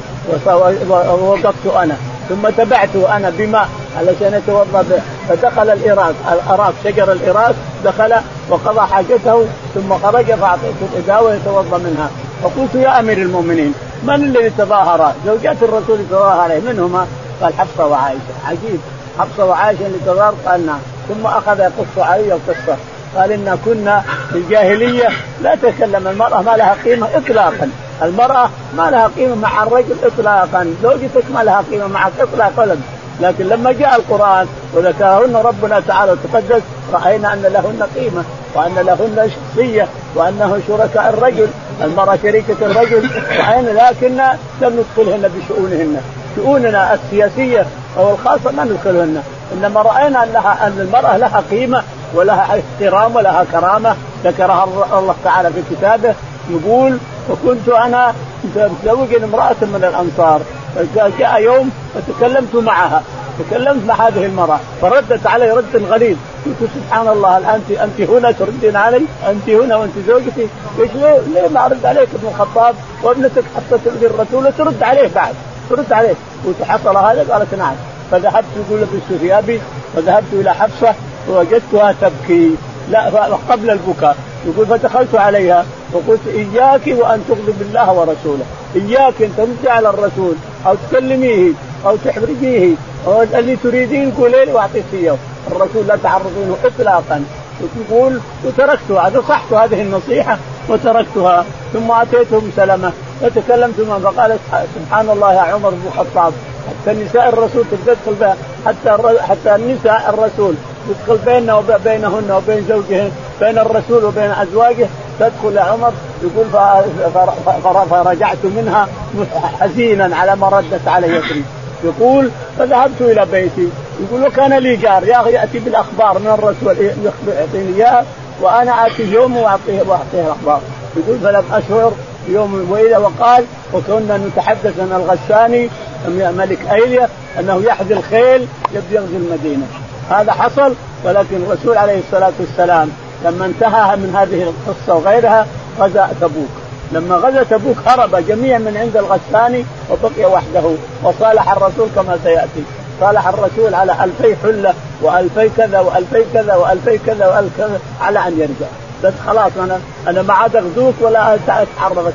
ووقفت أنا. ثم تبعته أنا بماء علشان يتوضا به. فدخل الإراك الأراك شجر الإراك دخل وقضى حاجته ثم خرج فأعطيته الإداوة يتوضأ منها. فقلت يا أمير المؤمنين من الذي تظاهر؟ زوجات الرسول تظاهر من هما؟ قال حفصة وعائشة. عجيب. حفصة وعائشة اللي تظاهر قال نعم. ثم أخذ يقص علي القصة. قال إنا كنا في الجاهلية لا تكلم. المرأة ما لها قيمة إطلاقا. المرأة ما لها قيمة مع الرجل إطلاقا. زوجتك ما لها قيمة معك إطلاقا. لكن لما جاء القرآن وذكرهن ربنا تعالى وتقدس رأينا أن لهن قيمة وأن لهن شخصية وأنه شركاء الرجل المرأة شريكة الرجل. رأينا لكن لم ندخلهن بشؤونهن. شؤوننا السياسية أو الخاصة ما ندخلهن. إنما رأينا أنها أن المرأة لها قيمة ولها احترام ولها كرامة ذكرها الله تعالى في كتابه يقول وكنت أنا متزوج امرأة من الأنصار جاء يوم فتكلمت معها تكلمت مع هذه المرأة فردت علي رد غليظ قلت سبحان الله انت أنت هنا تردين علي أنت هنا وأنت زوجتي ليش ليه, ليه ما أرد عليك ابن الخطاب؟ وابنتك حتى تؤذي الرسول ترد عليه بعد ترد عليه. قلت حصل هذا؟ قالت نعم. فذهبت يقول لبست ثيابي وذهبت إلى حفصة ووجدتها تبكي. لا قبل البكاء. يقول فدخلت عليها وقلت إياك وأن تغضب الله ورسوله. إياك أن تردي على الرسول أو تكلميه أو تحرجيه. اللي تريدين قولي لي وأعطيك إياه. الرسول لا تعرضينه اطلاقا. يقول وتركتها. نصحت هذه النصيحة. وتركتها. ثم أتيتهم سلمة. فتكلمت معهم. فقالت سبحان الله يا عمر بن الخطاب. حتى نساء الرسول تدخل بها. حتى حتى نساء الرسول. تدخل بيننا وبينهن وبين زوجهن بين الرسول وبين أزواجه. تدخل عمر يقول فرجعت منها حزينا على ما ردت علي يقول فذهبت إلى بيتي. يقول وكان لي جار يأتي بالأخبار من الرسول يعطيني اياها وأنا آتي يوم واعطيه وأعطيه الأخبار. يقول فلم أشعر يوم واذا وقال وكنا نتحدث أن الغساني ملك أيليا أنه يحذي الخيل يبي يغزو المدينة. هذا حصل ولكن الرسول عليه الصلاة والسلام لما انتهى من هذه القصة وغيرها غزا تبوك. لما غزا تبوك هرب جميع من عند الغساني وبقي وحده وصالح الرسول كما سيأتي. صالح الرسول على ألفي حلة وألفي كذا وألفي كذا وألفي كذا وألف كذا على أن يرجع. بس خلاص أنا أنا ما عاد أغزوك ولا أتعرضت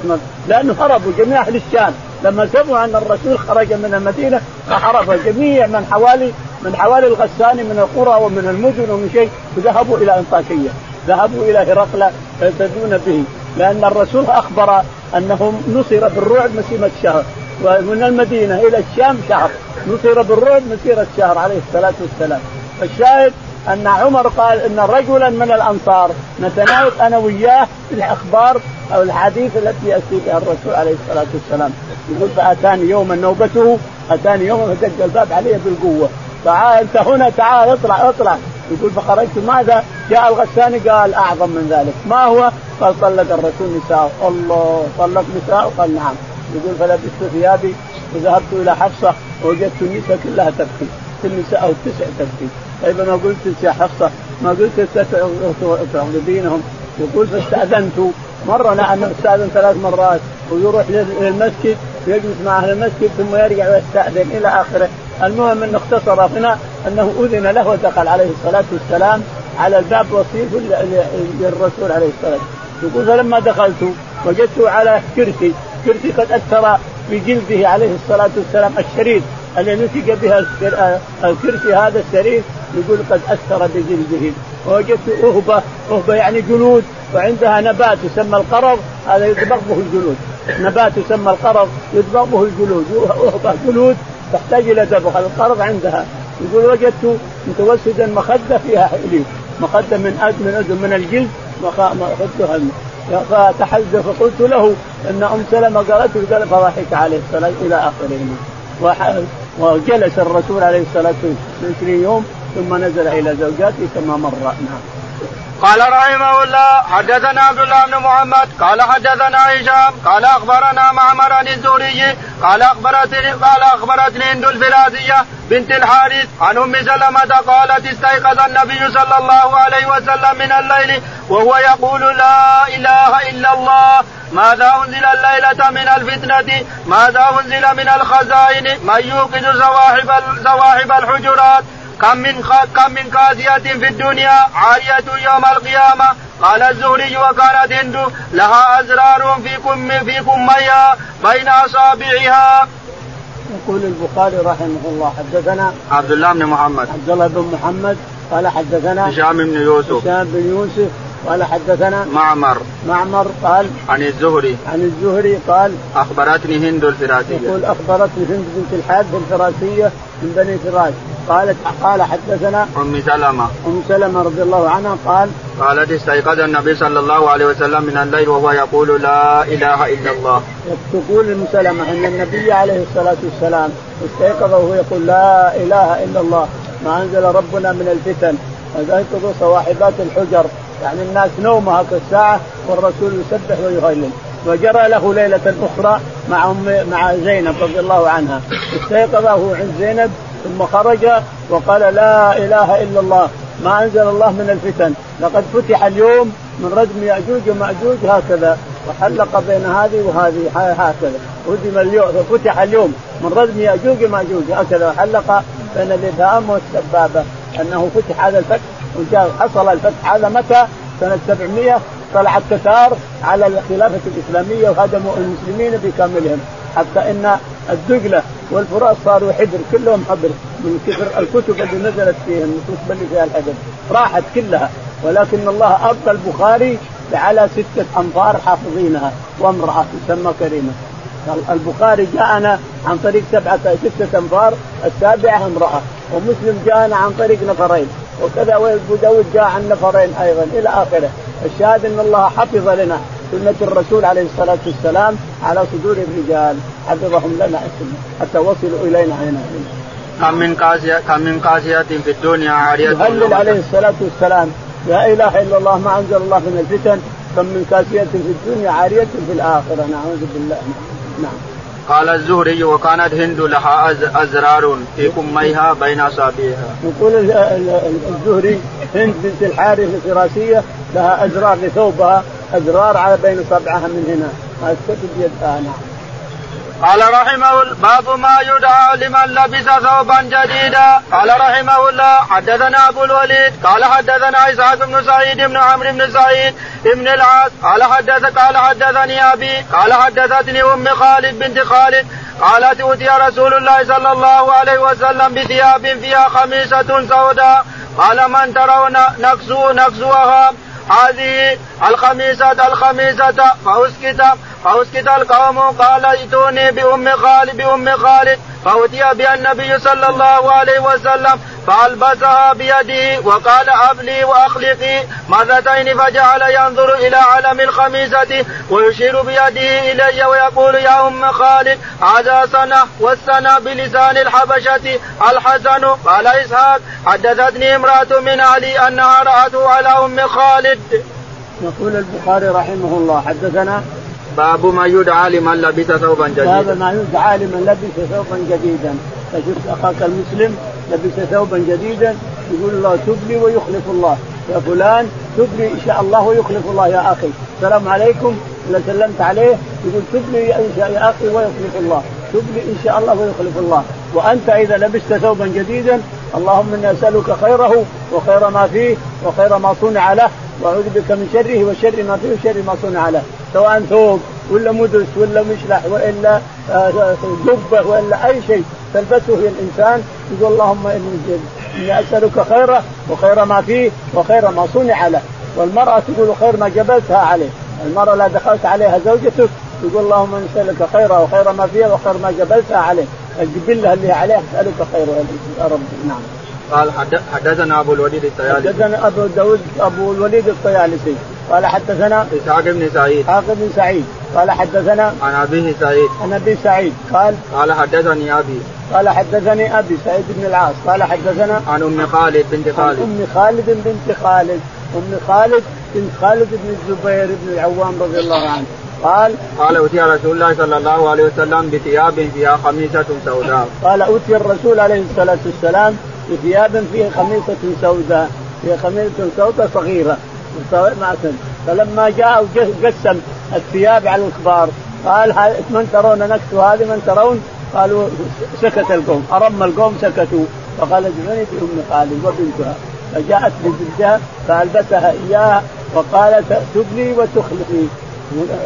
لأنه هربوا جميع أهل الشام. لما سمعوا أن الرسول خرج من المدينة فهرب جميع من حوالي من حوالي الغساني من القرى ومن المدن ومن شيء وذهبوا إلى أنطاكية. ذهبوا إلى هرقل يهتدون به. لأن الرسول أخبر أنه نصر بالرعب مسيرة شهر ومن المدينة إلى الشام شهر. نصر بالرعب مسيرة شهر عليه الصلاة والسلام. الشاهد أن عمر قال أن رجلا من الأنصار نتناول أنا وياه في الأخبار أو الحديث التي يأتي بها الرسول عليه الصلاة والسلام. يقول فأتاني يوما نوبته أتاني يوما فدق الباب علي بالقوة. تعال أنت هنا تعال اطلع اطلع. يقول فخرجت ماذا؟ جاء الغساني قال أعظم من ذلك، ما هو؟ قال طلق الرسول نساء، الله طلق نساء قال نعم، يقول فلبست ثيابي وذهبت إلى حفصة ووجدت النساء كلها تبكي، النساء أو التسع تبكي، طيب ما قلت يا حفصة ما قلت تغضبينهم يقول فاستأذنت. مرة نعم استأذن ثلاث مرات ويروح للمسجد ويجلس مع أهل المسجد ثم يرجع ويستأذن إلى آخره. المهم انه اختصر هنا أنه أذن له ودخل عليه الصلاة والسلام على الباب وصيف للرسول عليه الصلاة والسلام. يقول فلما دخلت وجدته على كرسي كرسي قد أثر بجلده عليه الصلاة والسلام الشريف الذي نسج بها الكرسي هذا السرير يقول قد أثر بجلده. ووجدت أهبة أهبة يعني جلود وعندها نبات يسمى القرض هذا يطبق به الجلود. نبات يسمى القرض يطبق به الجلود. أهبة جلود تحتاج إلى دبغ القرض عندها. يقول وجدت متوسدا مخدة فيها حليب مخدة من أد من أد من الجلد. مخدها. فتحدث فقلت له إن أم سلمة قالت قال فضحك عليه الصلاة إلى اخره وجلس الرسول عليه الصلاة والسلام 20 يوم ثم نزل إلى زوجاته كما مر. نعم. قال رحمه الله حدثنا عبد الله بن محمد قال حدثنا هشام قال أخبرنا معمر عن الزهري قال اخبرتني قال أخبرتني هند الفرازيه بنت الحارث عن أم سلمة قالت استيقظ النبي صلى الله عليه وسلم من الليل وهو يقول لا إله إلا الله. ماذا أنزل الليلة من الفتنة؟ ماذا أنزل من الخزائن؟ من يوقظ زواحف الحجرات؟ كم من كم من قاسية في الدنيا عارية يوم القيامة؟ قال الزهري وكانت هند لها أزرار في كم في كميها بين أصابعها. يقول البخاري رحمه الله حدثنا عبد الله بن محمد. عبد الله بن محمد قال حدثنا هشام بن يوسف. هشام بن يوسف قال حدثنا معمر. معمر قال عن الزهري. عن الزهري قال أخبرتني هند الفراسية. يقول أخبرتني هند بنت الحارث الفراسية من بني فراس. قالت قال حدثنا أم سلمة. أم سلمة رضي الله عنها قال قالت استيقظ النبي صلى الله عليه وسلم من الليل وهو يقول لا إله إلا الله. تقول أم سلمة إن النبي عليه الصلاة والسلام استيقظ وهو يقول لا إله إلا الله ما أنزل ربنا من الفتن. ويقظ صواحبات الحجر. يعني الناس نومها كالساعة والرسول يسبح ويهلل وجرى له ليلة أخرى مع أم مع زينب رضي الله عنها. استيقظ هو عند زينب ثم خرج وقال لا إله إلا الله ما أنزل الله من الفتن. لقد فتح اليوم من ردم يأجوج ومأجوج هكذا وحلق بين هذه وهذه هكذا. ردم اليوم ففتح اليوم من ردم يأجوج ومأجوج هكذا وحلق بين الإبهام والسبابة. أنه فتح هذا الفتح حصل الفتح هذا متى؟ سنة 700 طلع التتار على الخلافة الإسلامية وهدموا المسلمين بكاملهم حتى إن الدقلة والفرات صاروا حبر كلهم حبر. من كثر الكتب اللي نزلت فيهم الكتب اللي فيها الحبر. راحت كلها. ولكن الله ابقى البخاري على ستة أنفار حافظينها. وامرأة تسمى كريمة. البخاري جاءنا عن طريق سبعة ستة أنفار السابعة امرأة. ومسلم جاءنا عن طريق نفرين. وكذا وأبو داود جاء عن نفرين أيضا إلى آخره. الشاهد أن الله حفظ لنا. سنة الرسول عليه الصلاة والسلام على صدور الرجال. حفظهم لنا حتى وصلوا إلينا هنا. كم من قاسية كم من قاسية في الدنيا عارية يهلل عليه الصلاة والسلام. لا إله إلا الله ما أنزل الله من الفتن. كم من كاسية في الدنيا عارية في الآخرة. نعوذ بالله. نعم. قال الزهري وكانت هند لها أزرار في كميها بين أصابعها. يقول الزهري هند بنت الحارث الفراسية لها أزرار لثوبها. أزرار على بين صبعها من هنا. ما تكتب يدها نعم. قال رحمه باب ما يدعى لمن لبس ثوبا جديدا. قال رحمه الله حدثنا أبو الوليد قال حدثنا إسحاق بن سعيد بن عمرو بن سعيد بن العاص. قال حدث قال حدثني أبي قال حدثتني أم خالد بنت خالد. قالت أوتي رسول الله صلى الله عليه وسلم بثياب فيها خميسة سوداء. قال من ترون نكسو نكسوها هذه الخميسة الخميسة فأسكت فأسكت القوم قال ائتوني بأم خالد بأم خالد. فأتي بها النبي صلى الله عليه وسلم فألبسها بيده وقال أبلي وأخلقي مرتين فجعل ينظر إلى علم الخميسة ويشير بيده إلي ويقول يا أم خالد هذا سنة والسنة بلسان الحبشة الحسن قال إسحاق حدثتني امرأة من أهلي أنها رأته على أم خالد. يقول البخاري رحمه الله حدثنا باب ما يدعى لمن لبس ثوبا جديدا. باب ما يدعى لمن لبس ثوبا جديدا. فشفت أخاك المسلم لبس ثوبا جديدا يقول الله تبلي ويخلف الله. يا فلان تبلي إن شاء الله ويخلف الله يا أخي. السلام عليكم. إذا سلمت عليه يقول تبلي يا أخي ويخلف الله. تبلي إن شاء الله ويخلف الله. وأنت إذا لبست ثوبا جديدا اللهم اني اسالك خيره وخير ما فيه وخير ما صنع له. واعوذ بك من شره وشر ما فيه وشر ما صنع له. سواء ثوب ولا مدرس ولا مشلح وإلا جبه آه، وإلا أي شيء. تلبسه الإنسان يقول اللهم إني أسألك خيره وخير ما فيه وخير ما صنع له. والمرأة تقول خير ما جبلتها عليه. المرأة لا دخلت عليها زوجتك يقول اللهم نسالك خيرها وخير ما فيها وخير ما جبلتها عليه. الجبله اللي عليها أسألك خيرها يا رب. نعم. قال حدثنا أبو الوليد الطيالسي. حدثنا أبو داود أبو الوليد الطيالسي. قال حدثنا إسحاق بن سعيد. إسحاق بن سعيد. قال حدثنا عن أبيه سعيد. عن أبي سعيد. قال قال حدثني أبي. قال حدثني أبي سعيد بن العاص. قال حدثنا عن أم خالد بنت خالد. عن أم خالد بنت خالد. أم خالد بنت خالد بن الزبير بن العوام رضي الله عنه. قال قال أوتي رسول الله صلى الله عليه وسلم بثياب فيها خميسة سوداء. قال أوتي الرسول عليه الصلاة والسلام بثياب فيها خميسة سوداء. فيها خميسة سوداء صغيرة. فلما جاء قسم الثياب على الكبار قال من ترون نكس هذه؟ من ترون؟ قالوا سكت القوم. أرم القوم سكتوا. فقال ادعوني بأم خالد وبنتها. فجاءت بجدها فألبسها إياها وقالت تبلي وتخلقي.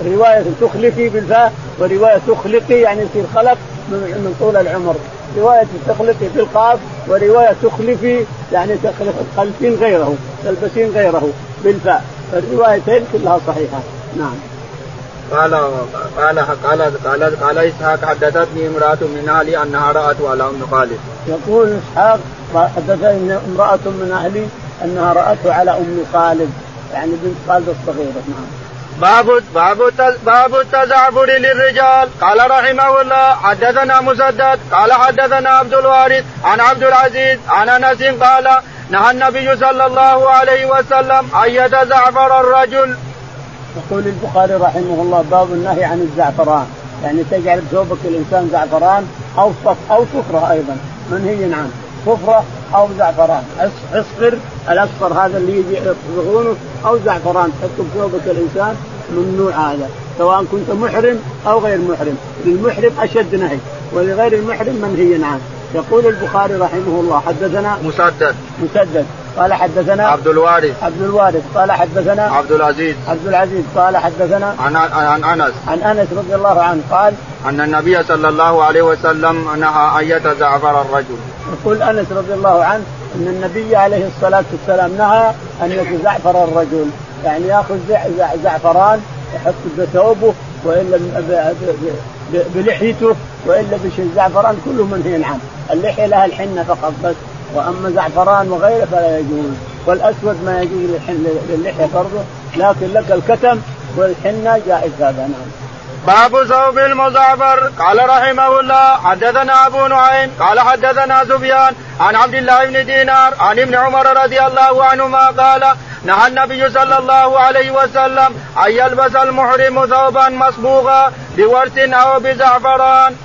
رواية تخلفي بالفاء ورواية تخلقي يعني يصير خلق. من طول العمر. رواية تخلقي بالقاف ورواية تخلفي يعني تخلفين غيره تلبسين غيره بالفاء. الروايتين كلها صحيحة. نعم. قال قال قال قال قال إسحاق حدثتني امرأة من أهلي أنها رأت على أم خالد. يقول إسحاق حدثني امرأة من أهلي أنها راته على أم خالد يعني بنت خالد الصغيرة. نعم. باب باب باب التزعبر للرجال. قال رحمه الله حدثنا مسدد. قال حدثنا عبد الوارث عن عبد العزيز عن أنس قال نهى النبي صلى الله عليه وسلم أن يتزعفر الرجل. يقول البخاري رحمه الله باب النهي عن الزعفران. يعني تجعل ثوبك الانسان زعفران أو صف أو صفرة أيضا. منهي عنه صفرة أو زعفران. أصفر الأصفر هذا اللي يجي يصبغونه أو زعفران. تحطه في ثوبك الإنسان ممنوع هذا. سواء كنت محرم أو غير محرم. للمحرم أشد نهي ولغير المحرم منهي عنه يقول البخاري رحمه الله حدثنا مسدد. مسدد. قال حدثنا عبد الوارث. عبد الوارث. قال حدثنا عبد العزيز. عبد العزيز. قال حدثنا عن عن أنس. عن أنس رضي الله عنه قال أن النبي صلى الله عليه وسلم نهى أن يتزعفر الرجل. يقول أنس رضي الله عنه أن النبي عليه الصلاة والسلام نهى أن يتزعفر الرجل. يعني يأخذ زعفران يحط بثوبه وإلا بلحيته وإلا بشيء. زعفران كله منهي عنه، اللحية لها الحنة فقط بس. وأما زعفران وغيره فلا يجوز، والأسود ما يجوز للحية برضه، لكن لك الكتم والحنة جائز هذا نعم. باب ثوب المزعفر قال رحمه الله حدثنا أبو نعيم قال حدثنا سفيان عن عبد الله بن دينار عن ابن عمر رضي الله عنهما قال نهى النبي صلى الله عليه وسلم أن يلبس المحرم ثوبا مصبوغا بورس أو بزعفران.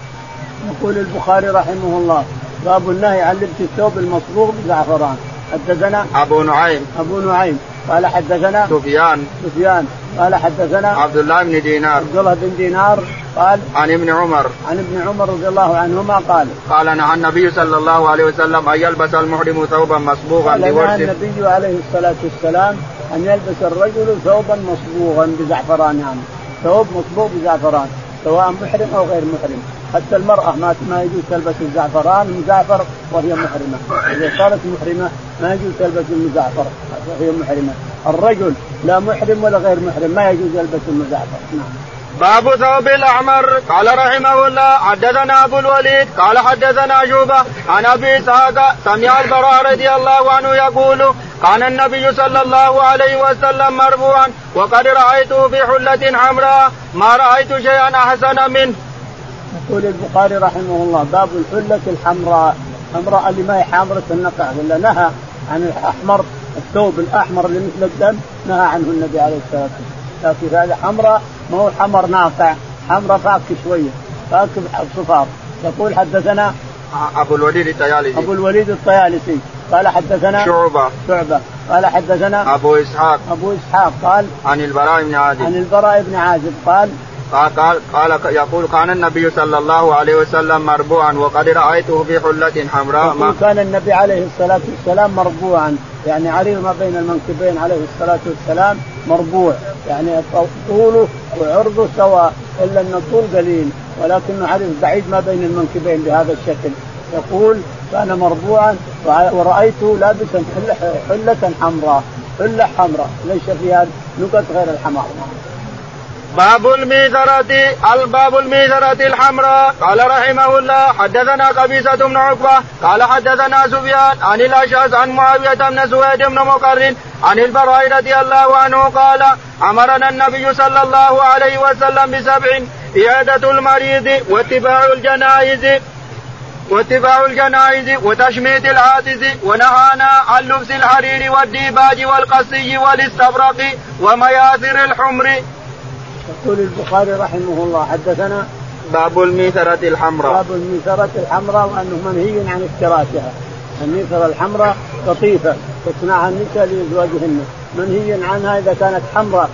يقول البخاري رحمه الله باب النهي عن لبس الثوب المصبوغ بزعفران. حدثنا أبو نعيم. أبو نعيم. قال حدثنا سفيان. سفيان. قال حدثنا عبد الله بن دينار. عبد الله بن دينار قال عن ابن عمر. عن ابن عمر رضي الله عنهما قال قال نهى النبي صلى الله عليه وسلم أن يلبس المحرم ثوبا مصبوغا قال نهى النبي عليه الصلاة والسلام أن يلبس الرجل ثوبا مصبوغا بزعفران يعني. ثوب مصبوغ بزعفران. سواء محرم أو غير محرم. حتى المرأة ما ما يجوز تلبس الزعفران المزعفر وهي محرمة، إذا صارت محرمة ما يجوز تلبس المزعفر وهي محرمة، الرجل لا محرم ولا غير محرم ما يجوز يلبس المزعفر، نعم. باب ثوب الأحمر. قال رحمه الله حدثنا أبو الوليد قال حدثنا شوبة عن أبي إسحاق سمع البراء رضي الله عنه يقول كان النبي صلى الله عليه وسلم مرفوعا وقد رأيته في حلة حمراء ما رأيت شيئا أحسن منه. يقول البخاري رحمه الله باب الحلة الحمراء. حمراء اللي ما هي حامرة النقع ولا نهى عن الأحمر الثوب الأحمر اللي مثل الدم نهى عنه النبي عليه الصلاة والسلام. لكن هذا حمراء ما هو حمر ناقع حمراء فاك شوية فاك صفار يقول حدثنا أبو الوليد الطيالسي. أبو الوليد الطيالسي. قال حدثنا شعبة. شعبة. قال حدثنا أبو إسحاق. أبو إسحاق قال عن البراء بن عازب. عن البراء بن عازب قال قال قال يقول كان النبي صلى الله عليه وسلم مربوعا وقد رأيته في حلة حمراء ما كان النبي عليه الصلاة والسلام مربوعا. يعني عريض ما بين المنكبين عليه الصلاة والسلام مربوع. يعني طوله وعرضه سواء إلا أن الطول قليل. ولكنه عريض بعيد ما بين المنكبين بهذا الشكل. يقول كان مربوعا ورأيته لابسا حله حمراء. حلة حمراء ليس فيها نقط غير الحمار باب الميثرة الباب الميثرة الحمراء. قال رحمه الله حدثنا قبيصة بن عقبة قال حدثنا سفيان عن الأشعث عن معاوية بن سويد بن مقرن عن البراء رضي الله عنه قال أمرنا النبي صلى الله عليه وسلم بسبع عيادة المريض واتباع الجنائز واتباع الجنائز وتشميت العاتز ونهانا عن لبس الحرير والديباج والقسي والاستبرق ومياثر الحمر. يقول البخاري رحمه الله حدثنا باب الميثرة الحمراء. باب الميثرة الحمراء وأنه منهي عن افتراشها الميثرة الحمراء قطيفة تصنعها النساء لأزواجهن منهي عنها إذا كانت حمراء.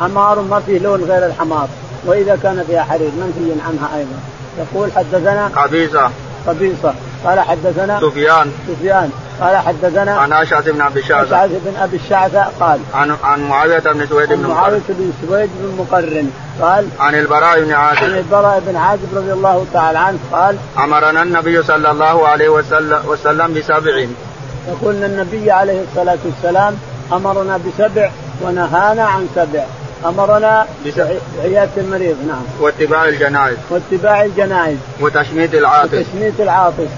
حمار ما فيه لون غير الحمار. وإذا كان فيها حرير منهي عنها أيضا. يقول حدثنا قبيصة. قبيصة. قال حدثنا سفيان. سفيان. قال حدثنا عن اشعث بن أبي الشعثة اشعث بن أبي الشعثة قال عن عن معاوية بن سويد بن معاوية بن سويد بن مقرن قال عن البراء بن عازب. عن البراء بن عازب رضي الله تعالى عنه قال أمرنا النبي صلى الله عليه وسلم, وسلم بسبع. يقول النبي عليه الصلاة والسلام أمرنا بسبع ونهانا عن سبع. أمرنا بعياده المريض نعم. واتباع الجنائز. واتباع الجنائز. وتشميت العاطس وتشميت العاطس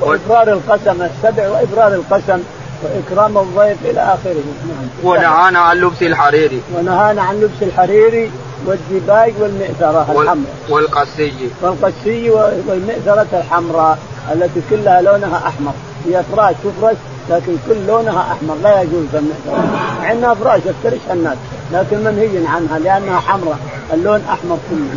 وإبرار القسم السبع وابرار القسم وإكرام الضيف إلى آخره. نعم. ونهانا عن لبس الحريري ونهانا عن لبس الحريري والديباج والمئثره الحمراء. والقسي. والقسي والمئثره الحمراء التي كلها لونها أحمر. هي فراش تفرش لكن كل لونها أحمر لا يجوز المئثره مع انها فراش يفترشها الناس لكن منهي عنها لأنها حمراء. اللون أحمر كله.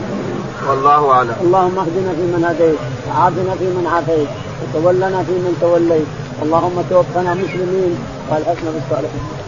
والله أعلم. اللهم اهدنا فيمن هديت وعافنا فيمن عافيت. وتولنا فيمن توليت. اللهم توفنا مسلمين. والحسن بالصالحين.